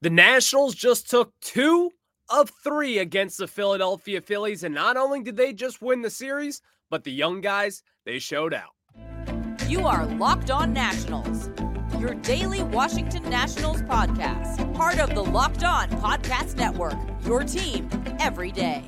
The Nationals just took two of three against the Philadelphia Phillies. And not only did they just win the series, but the young guys, they showed out. You are Locked On Nationals, your daily Washington Nationals podcast, part of the Locked On Podcast Network, your team every day.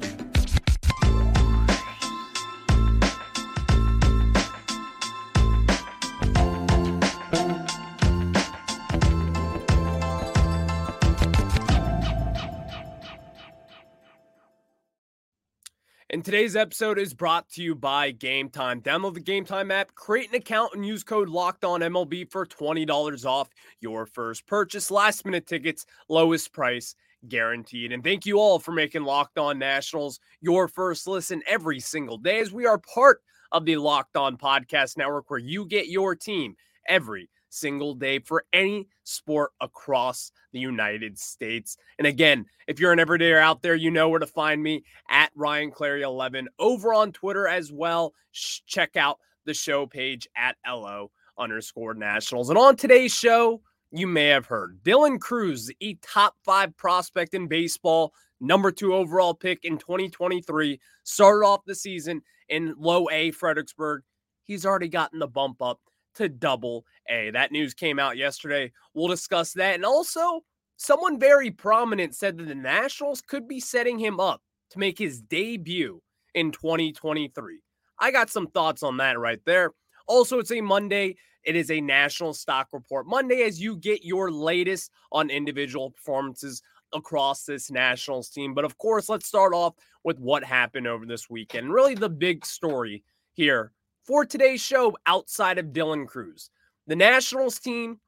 And today's episode is brought to you by Game Time. Download the Game Time app, create an account, and use code Locked On MLB for twenty dollars off your first purchase. Last minute tickets, lowest price guaranteed. And thank you all for making Locked On Nationals your first listen every single day, as we are part of the Locked On Podcast Network, where you get your team every single day for any sport across the United States. And again, if you're an everydayer out there, you know where to find me at Ryan Clary 11 over on Twitter as well. Check out the show page at LO underscore nationals. And on today's show, you may have heard Dylan Crews, a top five prospect in baseball, number two overall pick in 2023, started off the season in low A Fredericksburg. He's already gotten the bump up to double A. That news came out yesterday. We'll discuss that. And also, someone very prominent said that the Nationals could be setting him up to make his debut in 2023. I got some thoughts on that right there. Also, it's a Monday. It is a national stock report Monday as you get your latest on individual performances across this Nationals team. But of course, let's start off with what happened over this weekend. Really, the big story here for today's show outside of Dylan Crews. The Nationals team,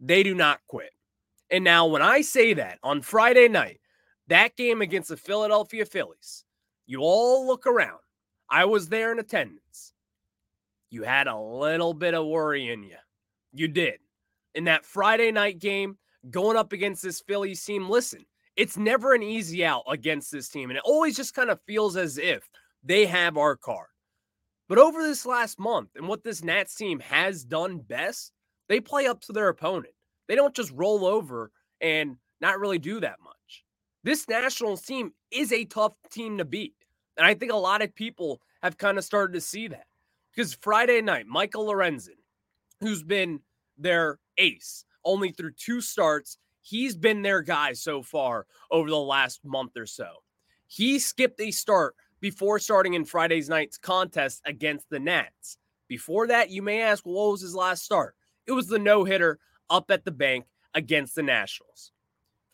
they do not quit. And now, when I say that on Friday night, that game against the Philadelphia Phillies, you all look around. I was there in attendance. You had a little bit of worry in you. You did. In that Friday night game, going up against this Phillies team, listen, it's never an easy out against this team. And it always just kind of feels as if they have our card. But over this last month and what this Nats team has done best, they play up to their opponent. They don't just roll over and not really do that much. This Nationals team is a tough team to beat. And I think a lot of people have kind of started to see that. Because Friday night, Michael Lorenzen, who's been their ace only through two starts, he's been their guy so far over the last month or so. He skipped a start before starting in Friday's night's contest against the Nats. Before that, you may ask, what was his last start? It was the no hitter up at the bank against the Nationals.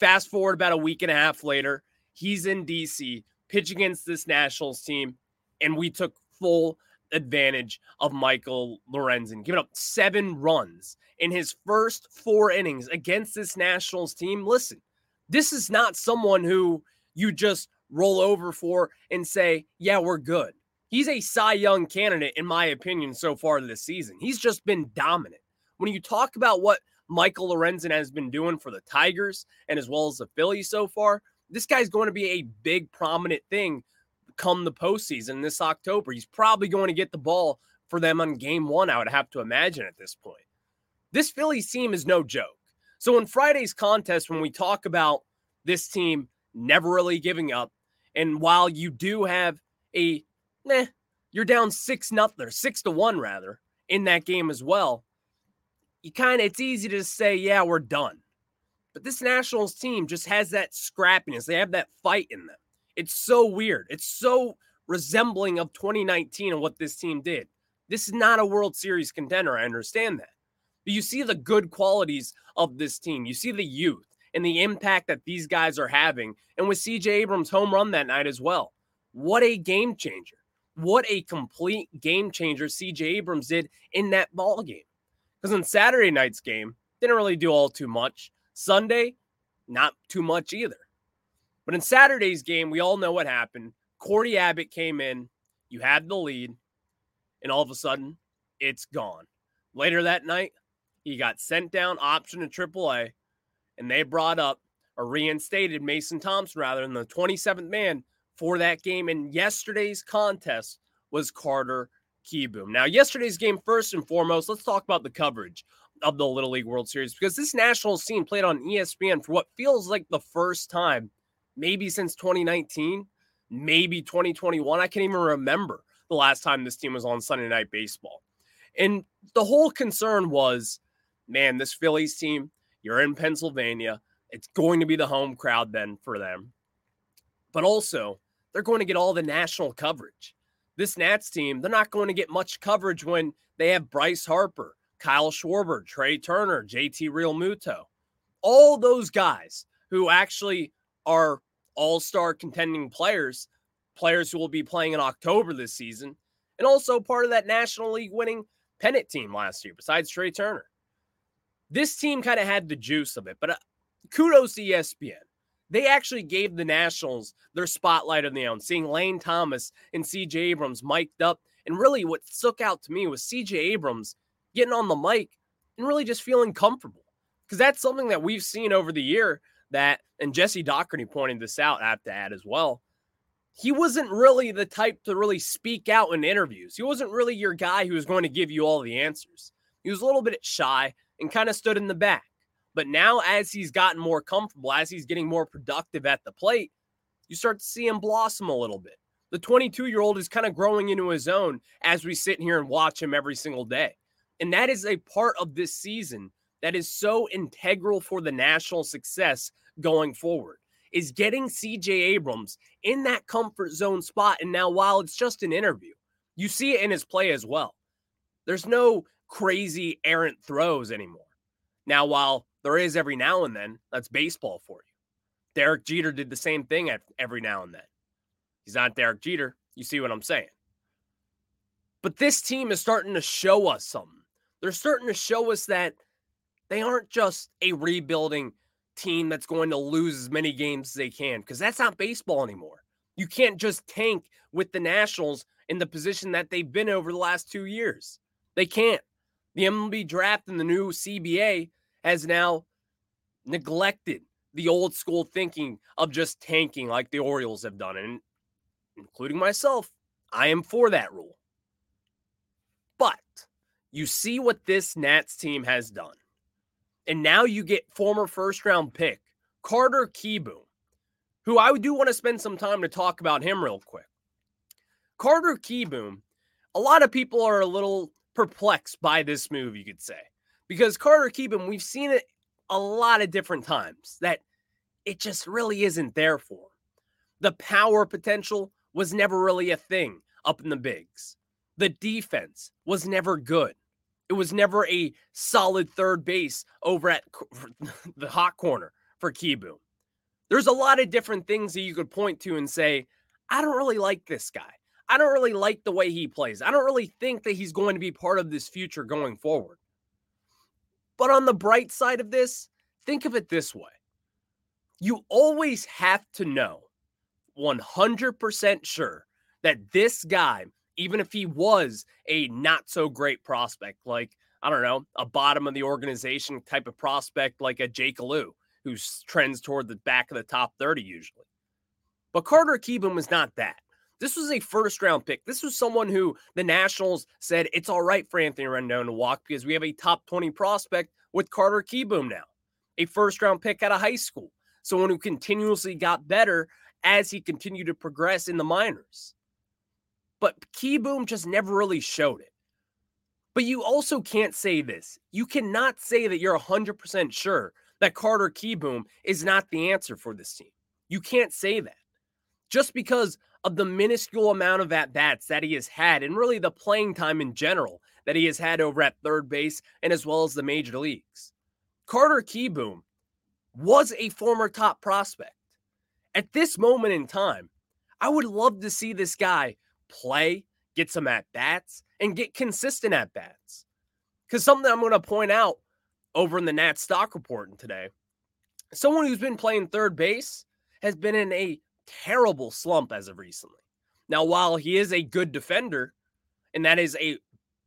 Fast forward about a week and a half later, he's in DC, pitching against this Nationals team, and we took full advantage of Michael Lorenzen, giving up seven runs in his first four innings against this Nationals team. Listen, this is not someone who you just roll over for and say, yeah, we're good. He's a Cy Young candidate, in my opinion, so far this season. He's just been dominant. When you talk about what Michael Lorenzen has been doing for the Tigers and as well as the Phillies so far, this guy's going to be a big, prominent thing come the postseason this October. He's probably going to get the ball for them on game one, I would have to imagine at this point. This Phillies team is no joke. So in Friday's contest, when we talk about this team never really giving up, and while you do have a, you're down six nothing, six to one rather in that game as well. You kind of, it's easy to say, yeah, we're done. But this Nationals team just has that scrappiness. They have that fight in them. It's so weird. It's so resembling of 2019 and what this team did. This is not a World Series contender. I understand that. But you see the good qualities of this team. You see the youth and the impact that these guys are having. And with CJ Abrams' home run that night as well. What a game changer. What a complete game changer CJ Abrams did in that ball game. Because on Saturday night's game, didn't really do all too much. Sunday, not too much either. But in Saturday's game, we all know what happened. Cory Abbott came in, you had the lead, and all of a sudden, it's gone. Later that night, he got sent down, option to AAA, and they brought up or reinstated Mason Thompson rather than the 27th man for that game. And yesterday's contest was Carter Kieboom. Now, yesterday's game, first and foremost, let's talk about the coverage of the Little League World Series because this national scene played on ESPN for what feels like the first time, maybe since 2019, maybe 2021. I can't even remember the last time this team was on Sunday Night Baseball. And the whole concern was man, this Phillies team, you're in Pennsylvania. It's going to be the home crowd then for them. But also, they're going to get all the national coverage. This Nats team, they're not going to get much coverage when they have Bryce Harper, Kyle Schwarber, Trea Turner, JT Realmuto. All those guys who actually are all star contending players, players who will be playing in October this season, and also part of that National League winning pennant team last year, besides Trea Turner. This team kind of had the juice of it, but uh, kudos to ESPN. They actually gave the Nationals their spotlight of their own, seeing Lane Thomas and CJ Abrams mic'd up. And really, what stuck out to me was CJ Abrams getting on the mic and really just feeling comfortable. Because that's something that we've seen over the year that, and Jesse Dougherty pointed this out I have to add as well. He wasn't really the type to really speak out in interviews. He wasn't really your guy who was going to give you all the answers. He was a little bit shy and kind of stood in the back. But now, as he's gotten more comfortable, as he's getting more productive at the plate, you start to see him blossom a little bit. The 22 year old is kind of growing into his own as we sit here and watch him every single day. And that is a part of this season that is so integral for the national success going forward is getting CJ Abrams in that comfort zone spot. And now, while it's just an interview, you see it in his play as well. There's no crazy errant throws anymore. Now, while there is every now and then. That's baseball for you. Derek Jeter did the same thing every now and then. He's not Derek Jeter. You see what I'm saying? But this team is starting to show us something. They're starting to show us that they aren't just a rebuilding team that's going to lose as many games as they can because that's not baseball anymore. You can't just tank with the Nationals in the position that they've been over the last two years. They can't. The MLB draft and the new CBA has now neglected the old school thinking of just tanking like the Orioles have done. And including myself, I am for that rule. But you see what this Nats team has done. And now you get former first round pick Carter Kieboom, who I do want to spend some time to talk about him real quick. Carter Kieboom, a lot of people are a little perplexed by this move, you could say because Carter Kieboom, we've seen it a lot of different times that it just really isn't there for. The power potential was never really a thing up in the bigs. The defense was never good. It was never a solid third base over at the hot corner for Kieboom. There's a lot of different things that you could point to and say, I don't really like this guy. I don't really like the way he plays. I don't really think that he's going to be part of this future going forward. But on the bright side of this, think of it this way you always have to know 100% sure that this guy, even if he was a not so great prospect, like, I don't know, a bottom of the organization type of prospect like a Jake Alu, who trends toward the back of the top 30 usually. But Carter Kieboom was not that. This was a first round pick. This was someone who the Nationals said it's all right for Anthony Rendon to walk because we have a top 20 prospect with Carter Kieboom now, a first round pick out of high school, someone who continuously got better as he continued to progress in the minors. But Kieboom just never really showed it. But you also can't say this. You cannot say that you're 100% sure that Carter Kieboom is not the answer for this team. You can't say that. Just because of the minuscule amount of at bats that he has had and really the playing time in general that he has had over at third base and as well as the major leagues. Carter Kieboom was a former top prospect. At this moment in time, I would love to see this guy play, get some at bats, and get consistent at bats. Because something I'm going to point out over in the Nat stock reporting today someone who's been playing third base has been in a terrible slump as of recently. Now, while he is a good defender, and that is a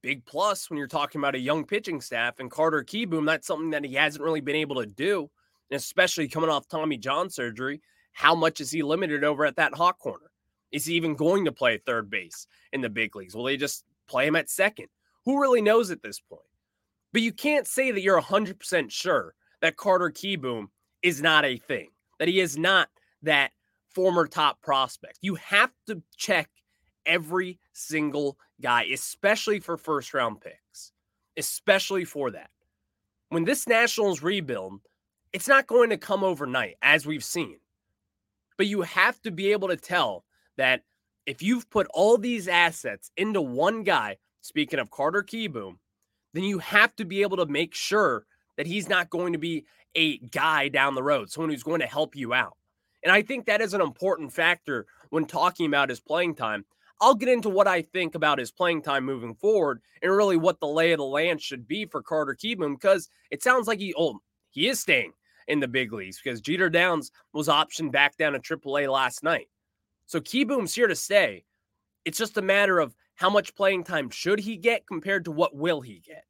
big plus when you're talking about a young pitching staff and Carter Kieboom, that's something that he hasn't really been able to do, and especially coming off Tommy John surgery. How much is he limited over at that hot corner? Is he even going to play third base in the big leagues? Will they just play him at second? Who really knows at this point? But you can't say that you're 100% sure that Carter Kieboom is not a thing, that he is not that former top prospect. You have to check every single guy, especially for first round picks, especially for that. When this Nationals rebuild, it's not going to come overnight, as we've seen. But you have to be able to tell that if you've put all these assets into one guy, speaking of Carter Kieboom, then you have to be able to make sure that he's not going to be a guy down the road, someone who's going to help you out. And I think that is an important factor when talking about his playing time. I'll get into what I think about his playing time moving forward and really what the lay of the land should be for Carter Kieboom because it sounds like he oh he is staying in the big leagues because Jeter Downs was optioned back down to AAA last night. So Kieboom's here to stay. It's just a matter of how much playing time should he get compared to what will he get.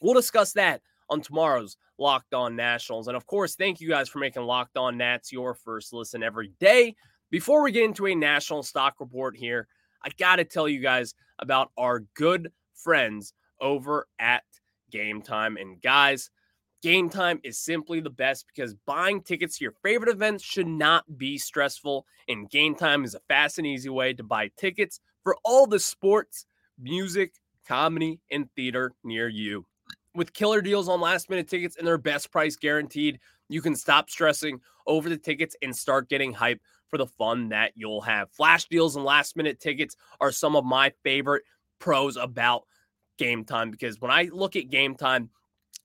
We'll discuss that on tomorrow's Locked On Nationals. And of course, thank you guys for making Locked On Nats your first listen every day. Before we get into a national stock report here, I got to tell you guys about our good friends over at Game Time. And guys, Game Time is simply the best because buying tickets to your favorite events should not be stressful. And Game Time is a fast and easy way to buy tickets for all the sports, music, comedy, and theater near you. With killer deals on last minute tickets and their best price guaranteed, you can stop stressing over the tickets and start getting hype for the fun that you'll have. Flash deals and last minute tickets are some of my favorite pros about game time because when I look at game time,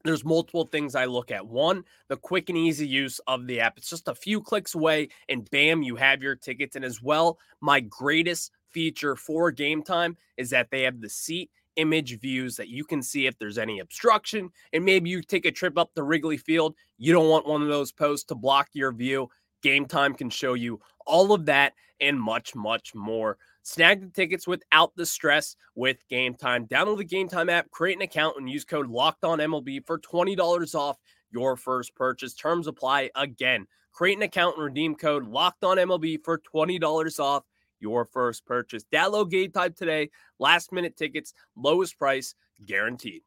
there's multiple things I look at. One, the quick and easy use of the app. It's just a few clicks away, and bam, you have your tickets. And as well, my greatest feature for game time is that they have the seat image views that you can see if there's any obstruction. And maybe you take a trip up to Wrigley Field. You don't want one of those posts to block your view. Game time can show you all of that and much, much more. Snag the tickets without the stress with Game Time. Download the Game Time app, create an account, and use code Locked On MLB for twenty dollars off your first purchase. Terms apply. Again, create an account and redeem code Locked On MLB for twenty dollars off your first purchase. Download Game Time today. Last minute tickets, lowest price guaranteed.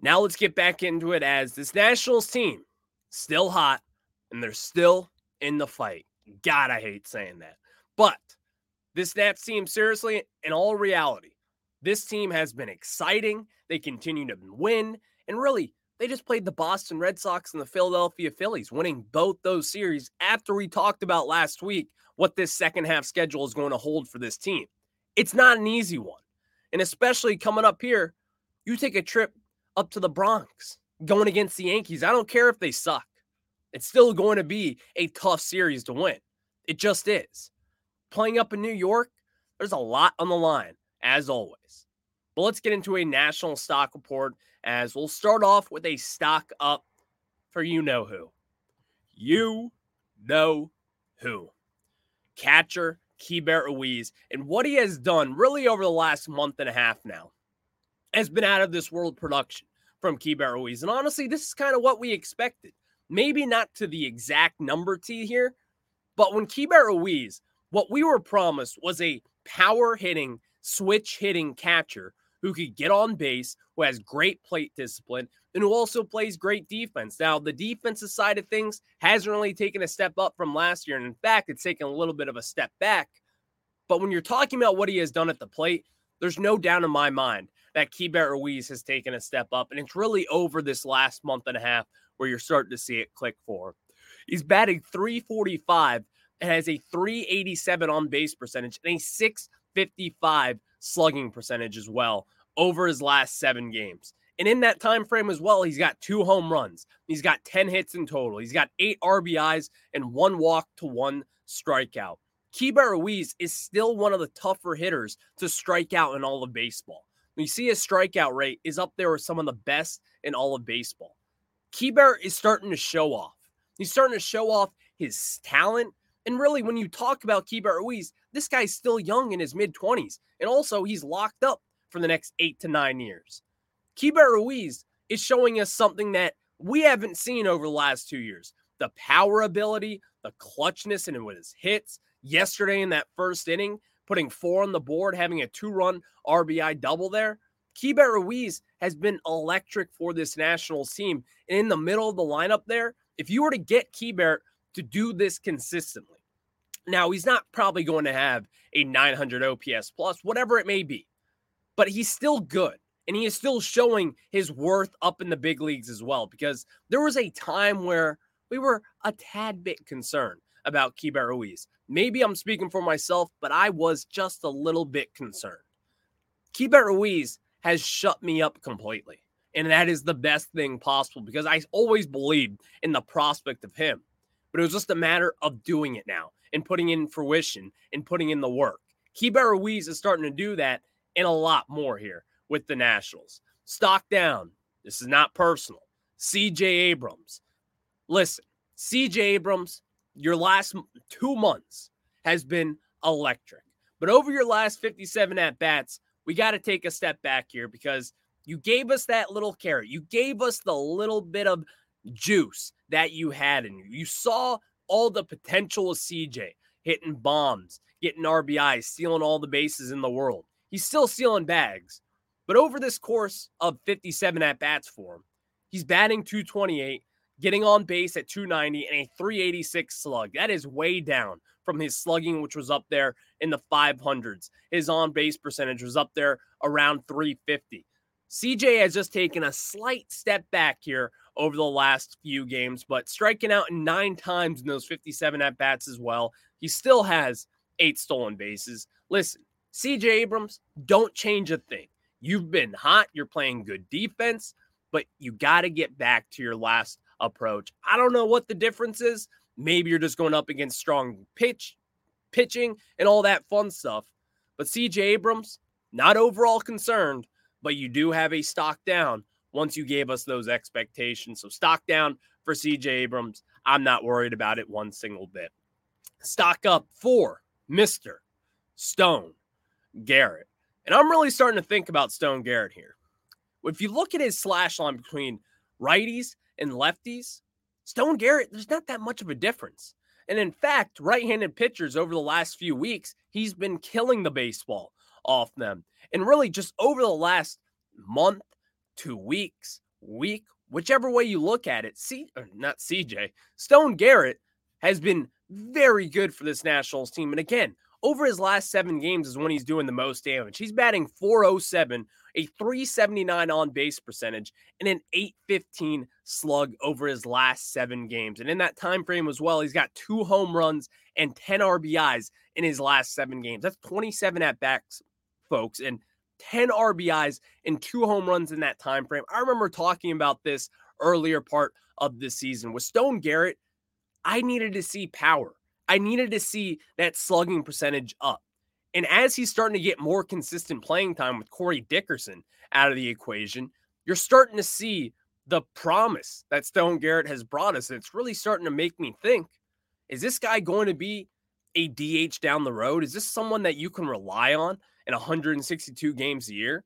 Now let's get back into it as this Nationals team still hot and they're still in the fight. God, I hate saying that. But this Nats team, seriously, in all reality, this team has been exciting. They continue to win. And really, they just played the Boston Red Sox and the Philadelphia Phillies, winning both those series after we talked about last week what this second half schedule is going to hold for this team. It's not an easy one. And especially coming up here, you take a trip up to the Bronx going against the Yankees. I don't care if they suck. It's still going to be a tough series to win. It just is. Playing up in New York, there's a lot on the line, as always. But let's get into a national stock report as we'll start off with a stock up for you know who. You know who. Catcher Keibert Ruiz and what he has done really over the last month and a half now has been out of this world production from Keibert Ruiz. And honestly, this is kind of what we expected. Maybe not to the exact number T here, but when Keibert Ruiz, what we were promised was a power hitting, switch hitting catcher who could get on base, who has great plate discipline, and who also plays great defense. Now, the defensive side of things hasn't really taken a step up from last year. And in fact, it's taken a little bit of a step back. But when you're talking about what he has done at the plate, there's no doubt in my mind that Keibert Ruiz has taken a step up. And it's really over this last month and a half where you're starting to see it click for him. He's batting 345 and has a 387 on base percentage and a 655 slugging percentage as well over his last seven games. And in that time frame as well, he's got two home runs. He's got 10 hits in total. He's got eight RBIs and one walk to one strikeout. Keibert Ruiz is still one of the tougher hitters to strike out in all of baseball. You see his strikeout rate is up there with some of the best in all of baseball. Keibert is starting to show off. He's starting to show off his talent. And really, when you talk about Keibert Ruiz, this guy's still young in his mid 20s. And also, he's locked up for the next eight to nine years. Keibert Ruiz is showing us something that we haven't seen over the last two years the power ability, the clutchness, and with his hits. Yesterday in that first inning, putting four on the board, having a two run RBI double there. Keibert Ruiz has been electric for this national team. And in the middle of the lineup there, if you were to get Keibert to do this consistently, now he's not probably going to have a 900 OPS plus, whatever it may be, but he's still good. And he is still showing his worth up in the big leagues as well, because there was a time where we were a tad bit concerned about Keibert Ruiz. Maybe I'm speaking for myself, but I was just a little bit concerned. Keibert Ruiz has shut me up completely. And that is the best thing possible because I always believed in the prospect of him. But it was just a matter of doing it now and putting in fruition and putting in the work. Keibert Ruiz is starting to do that and a lot more here with the Nationals. Stock down. This is not personal. CJ Abrams. Listen, CJ Abrams, your last two months has been electric. But over your last 57 at bats, we got to take a step back here because you gave us that little carrot. You gave us the little bit of juice that you had in you. You saw all the potential of CJ hitting bombs, getting RBIs, stealing all the bases in the world. He's still stealing bags. But over this course of 57 at bats for him, he's batting 228, getting on base at 290 and a 386 slug. That is way down from his slugging, which was up there in the 500s. His on base percentage was up there around 350. CJ has just taken a slight step back here over the last few games, but striking out nine times in those 57 at bats as well. He still has eight stolen bases. Listen, CJ Abrams, don't change a thing. You've been hot, you're playing good defense, but you got to get back to your last approach. I don't know what the difference is. Maybe you're just going up against strong pitch, pitching, and all that fun stuff. But CJ Abrams, not overall concerned, but you do have a stock down once you gave us those expectations. So stock down for CJ Abrams. I'm not worried about it one single bit. Stock up for Mr. Stone Garrett. And I'm really starting to think about Stone Garrett here. If you look at his slash line between righties and lefties, Stone Garrett, there's not that much of a difference. And in fact, right handed pitchers over the last few weeks, he's been killing the baseball off them. And really, just over the last month, two weeks, week, whichever way you look at it, see, uh, not CJ, Stone Garrett has been very good for this Nationals team. And again, over his last seven games is when he's doing the most damage. He's batting 407, a 379 on base percentage, and an 815 slug over his last seven games. And in that time frame as well, he's got two home runs and 10 RBIs in his last seven games. That's 27 at bats, folks, and 10 RBIs and two home runs in that time frame. I remember talking about this earlier part of the season with Stone Garrett. I needed to see power. I needed to see that slugging percentage up. And as he's starting to get more consistent playing time with Corey Dickerson out of the equation, you're starting to see the promise that Stone Garrett has brought us. And it's really starting to make me think is this guy going to be a DH down the road? Is this someone that you can rely on in 162 games a year?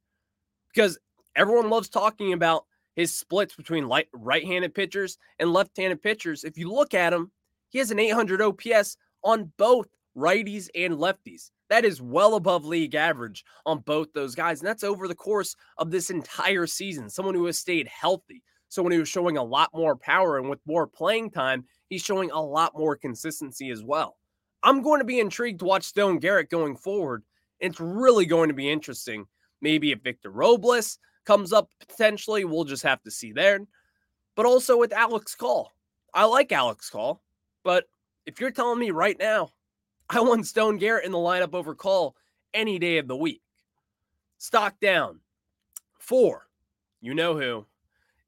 Because everyone loves talking about his splits between right handed pitchers and left handed pitchers. If you look at him, he has an 800 OPS on both righties and lefties. That is well above league average on both those guys. And that's over the course of this entire season. Someone who has stayed healthy, someone who is showing a lot more power. And with more playing time, he's showing a lot more consistency as well. I'm going to be intrigued to watch Stone Garrett going forward. It's really going to be interesting. Maybe if Victor Robles comes up potentially, we'll just have to see there. But also with Alex Call. I like Alex Call. But if you're telling me right now, I want Stone Garrett in the lineup over Call any day of the week. Stock down. Four, you know who?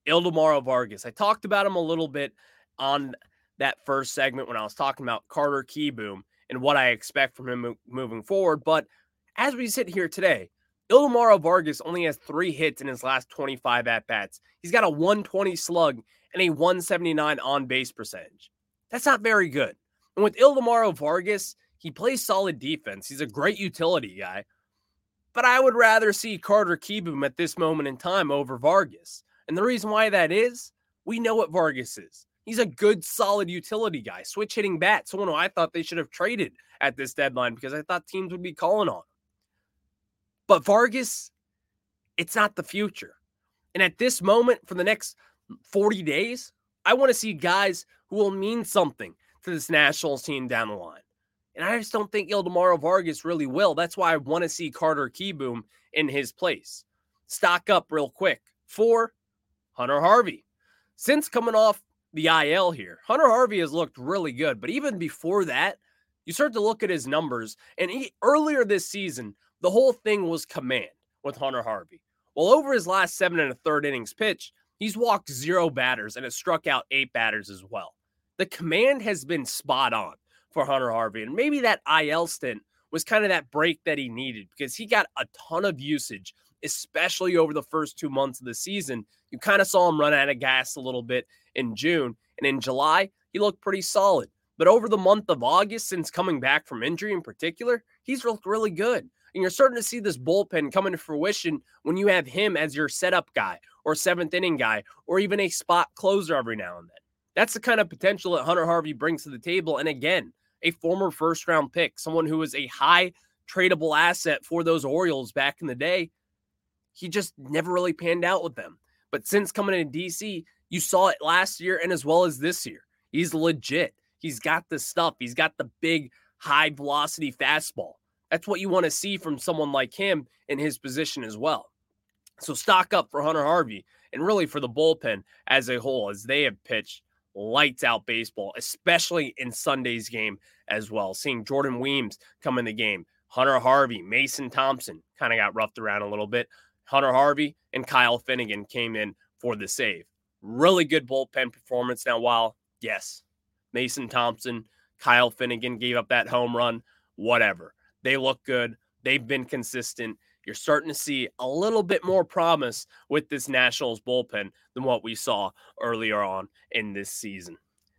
Ildemaro Vargas. I talked about him a little bit on that first segment when I was talking about Carter Kieboom and what I expect from him moving forward. But as we sit here today, Ildemaro Vargas only has three hits in his last 25 at bats. He's got a 120 slug and a 179 on base percentage. That's not very good. And with Ildemaro Vargas, he plays solid defense. He's a great utility guy. But I would rather see Carter Kieboom at this moment in time over Vargas. And the reason why that is, we know what Vargas is. He's a good, solid utility guy, switch hitting bat, someone who I thought they should have traded at this deadline because I thought teams would be calling on him. But Vargas it's not the future. And at this moment, for the next 40 days, I want to see guys who will mean something to this Nationals team down the line. And I just don't think Ildemaro Vargas really will. That's why I want to see Carter Kieboom in his place. Stock up real quick for Hunter Harvey. Since coming off the IL here, Hunter Harvey has looked really good. But even before that, you start to look at his numbers. And he, earlier this season, the whole thing was command with Hunter Harvey. Well, over his last seven and a third innings pitch, he's walked zero batters and has struck out eight batters as well. The command has been spot on for Hunter Harvey. And maybe that IL stint was kind of that break that he needed because he got a ton of usage, especially over the first two months of the season. You kind of saw him run out of gas a little bit in June. And in July, he looked pretty solid. But over the month of August, since coming back from injury in particular, he's looked really good. And you're starting to see this bullpen come into fruition when you have him as your setup guy or seventh inning guy or even a spot closer every now and then. That's the kind of potential that Hunter Harvey brings to the table. And again, a former first round pick, someone who was a high tradable asset for those Orioles back in the day. He just never really panned out with them. But since coming in DC, you saw it last year and as well as this year. He's legit. He's got the stuff. He's got the big high velocity fastball. That's what you want to see from someone like him in his position as well. So stock up for Hunter Harvey and really for the bullpen as a whole as they have pitched lights out baseball, especially in Sunday's game as well. Seeing Jordan Weems come in the game, Hunter Harvey, Mason Thompson kind of got roughed around a little bit. Hunter Harvey and Kyle Finnegan came in for the save. Really good bullpen performance. Now, while, yes, Mason Thompson, Kyle Finnegan gave up that home run, whatever. They look good. They've been consistent you're starting to see a little bit more promise with this Nationals bullpen than what we saw earlier on in this season.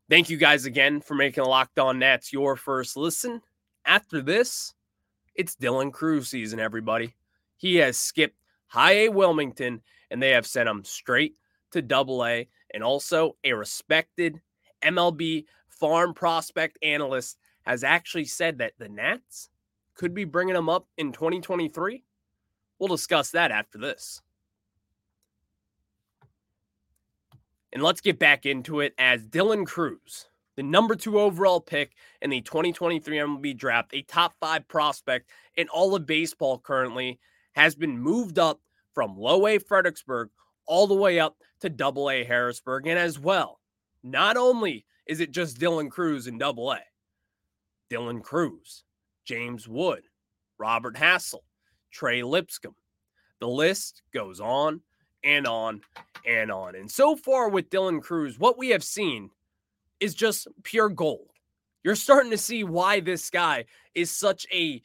Thank you guys again for making Locked On Nats your first listen. After this, it's Dylan Crews season, everybody. He has skipped high A Wilmington and they have sent him straight to double A and also a respected MLB farm prospect analyst has actually said that the Nats could be bringing him up in 2023 We'll discuss that after this. And let's get back into it as Dylan Crews, the number two overall pick in the 2023 MLB draft, a top five prospect in all of baseball currently, has been moved up from low A Fredericksburg all the way up to double A Harrisburg. And as well, not only is it just Dylan Crews in double A, Dylan Crews, James Wood, Robert Hassell, Trey Lipscomb. The list goes on and on and on. And so far with Dylan Crews, what we have seen is just pure gold. You're starting to see why this guy is such a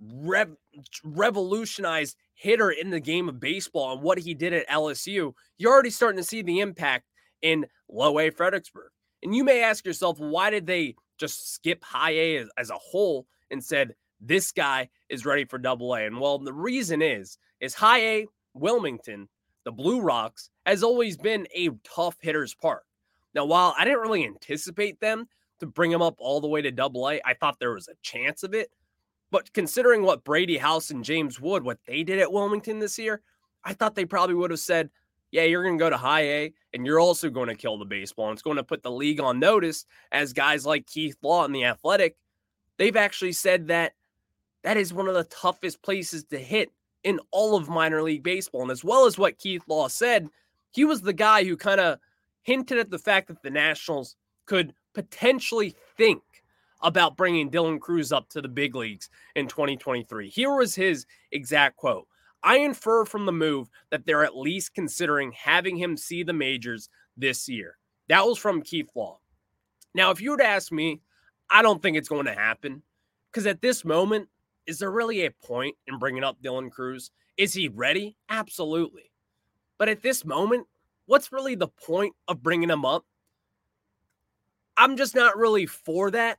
rev- revolutionized hitter in the game of baseball and what he did at LSU. You're already starting to see the impact in low A Fredericksburg. And you may ask yourself, why did they just skip high A as, as a whole and said, this guy is ready for double A. And well, the reason is, is high A Wilmington, the Blue Rocks, has always been a tough hitter's park. Now, while I didn't really anticipate them to bring him up all the way to double A, I thought there was a chance of it. But considering what Brady House and James Wood, what they did at Wilmington this year, I thought they probably would have said, yeah, you're going to go to high A and you're also going to kill the baseball. And it's going to put the league on notice as guys like Keith Law and the Athletic, they've actually said that that is one of the toughest places to hit in all of minor league baseball. And as well as what Keith Law said, he was the guy who kind of hinted at the fact that the Nationals could potentially think about bringing Dylan Crews up to the big leagues in 2023. Here was his exact quote I infer from the move that they're at least considering having him see the majors this year. That was from Keith Law. Now, if you were to ask me, I don't think it's going to happen because at this moment, is there really a point in bringing up Dylan Crews? Is he ready? Absolutely. But at this moment, what's really the point of bringing him up? I'm just not really for that.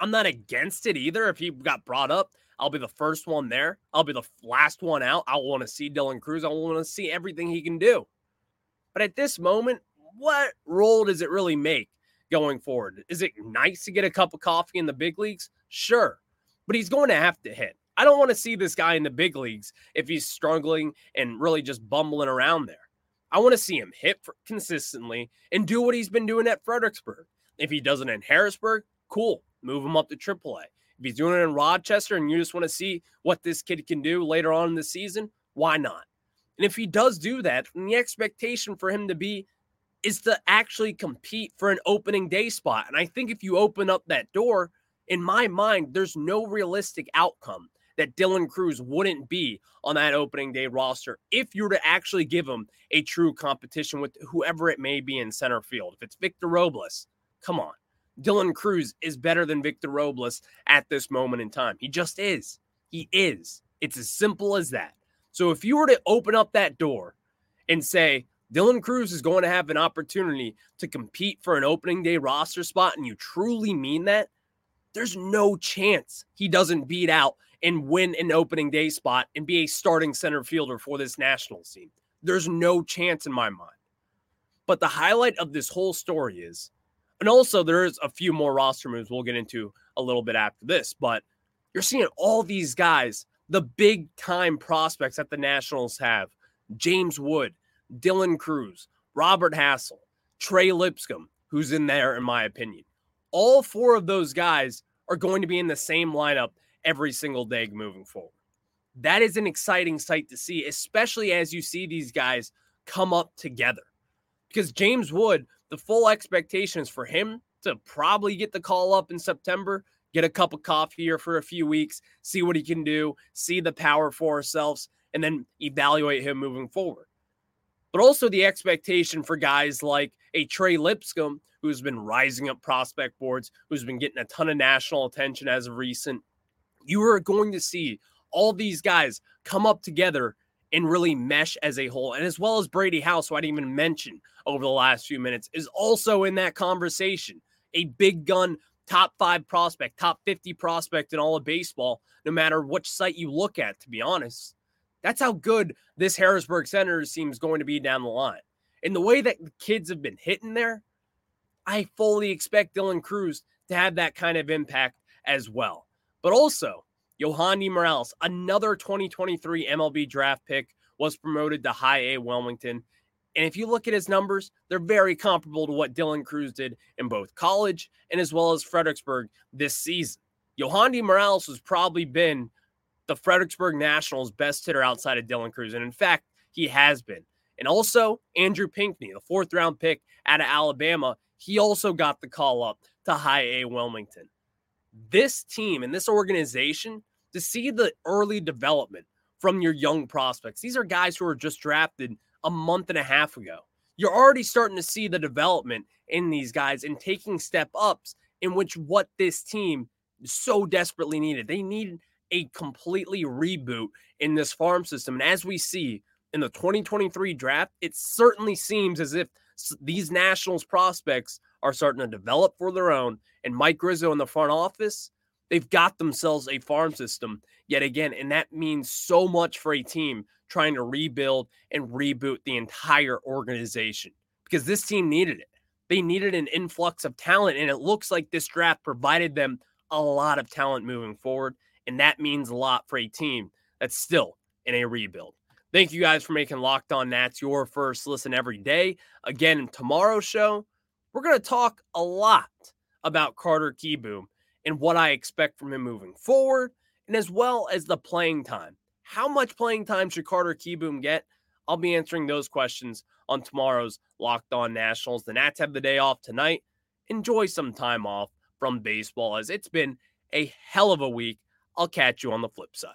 I'm not against it either. If he got brought up, I'll be the first one there. I'll be the last one out. I want to see Dylan Crews. I want to see everything he can do. But at this moment, what role does it really make going forward? Is it nice to get a cup of coffee in the big leagues? Sure but he's going to have to hit. I don't want to see this guy in the big leagues if he's struggling and really just bumbling around there. I want to see him hit consistently and do what he's been doing at Fredericksburg. If he doesn't in Harrisburg, cool, move him up to AAA. If he's doing it in Rochester and you just want to see what this kid can do later on in the season, why not? And if he does do that, then the expectation for him to be is to actually compete for an opening day spot. And I think if you open up that door, in my mind, there's no realistic outcome that Dylan Crews wouldn't be on that opening day roster if you were to actually give him a true competition with whoever it may be in center field. If it's Victor Robles, come on. Dylan Crews is better than Victor Robles at this moment in time. He just is. He is. It's as simple as that. So if you were to open up that door and say, Dylan Crews is going to have an opportunity to compete for an opening day roster spot, and you truly mean that, there's no chance he doesn't beat out and win an opening day spot and be a starting center fielder for this national team. There's no chance in my mind. But the highlight of this whole story is, and also there's a few more roster moves we'll get into a little bit after this, but you're seeing all these guys, the big time prospects that the Nationals have James Wood, Dylan Crews, Robert Hassell, Trey Lipscomb, who's in there, in my opinion. All four of those guys are going to be in the same lineup every single day moving forward. That is an exciting sight to see, especially as you see these guys come up together. Because James Wood, the full expectations for him to probably get the call up in September, get a cup of coffee here for a few weeks, see what he can do, see the power for ourselves, and then evaluate him moving forward. But also the expectation for guys like a Trey Lipscomb, who's been rising up prospect boards, who's been getting a ton of national attention as of recent, you are going to see all these guys come up together and really mesh as a whole. And as well as Brady House, who I didn't even mention over the last few minutes, is also in that conversation. A big gun, top five prospect, top 50 prospect in all of baseball, no matter which site you look at, to be honest. That's how good this Harrisburg Senators team is going to be down the line. And the way that the kids have been hitting there, I fully expect Dylan Crews to have that kind of impact as well. But also, Yohandy Morales, another 2023 MLB draft pick, was promoted to high A Wilmington. And if you look at his numbers, they're very comparable to what Dylan Crews did in both college and as well as Fredericksburg this season. Yohandy Morales has probably been the Fredericksburg Nationals' best hitter outside of Dylan Crews. And in fact, he has been. And also, Andrew Pinckney, the fourth round pick out of Alabama, he also got the call up to high A Wilmington this team and this organization to see the early development from your young prospects. These are guys who are just drafted a month and a half ago. You're already starting to see the development in these guys and taking step ups in which what this team so desperately needed. They needed a completely reboot in this farm system. And as we see in the 2023 draft, it certainly seems as if these Nationals prospects are starting to develop for their own. And Mike Rizzo in the front office, they've got themselves a farm system yet again. And that means so much for a team trying to rebuild and reboot the entire organization because this team needed it. They needed an influx of talent. And it looks like this draft provided them a lot of talent moving forward. And that means a lot for a team that's still in a rebuild. Thank you guys for making Locked On Nats your first listen every day. Again, tomorrow's show, we're going to talk a lot about Carter Kieboom and what I expect from him moving forward, and as well as the playing time. How much playing time should Carter Kieboom get? I'll be answering those questions on tomorrow's Locked On Nationals. The Nats have the day off tonight. Enjoy some time off from baseball as it's been a hell of a week. I'll catch you on the flip side.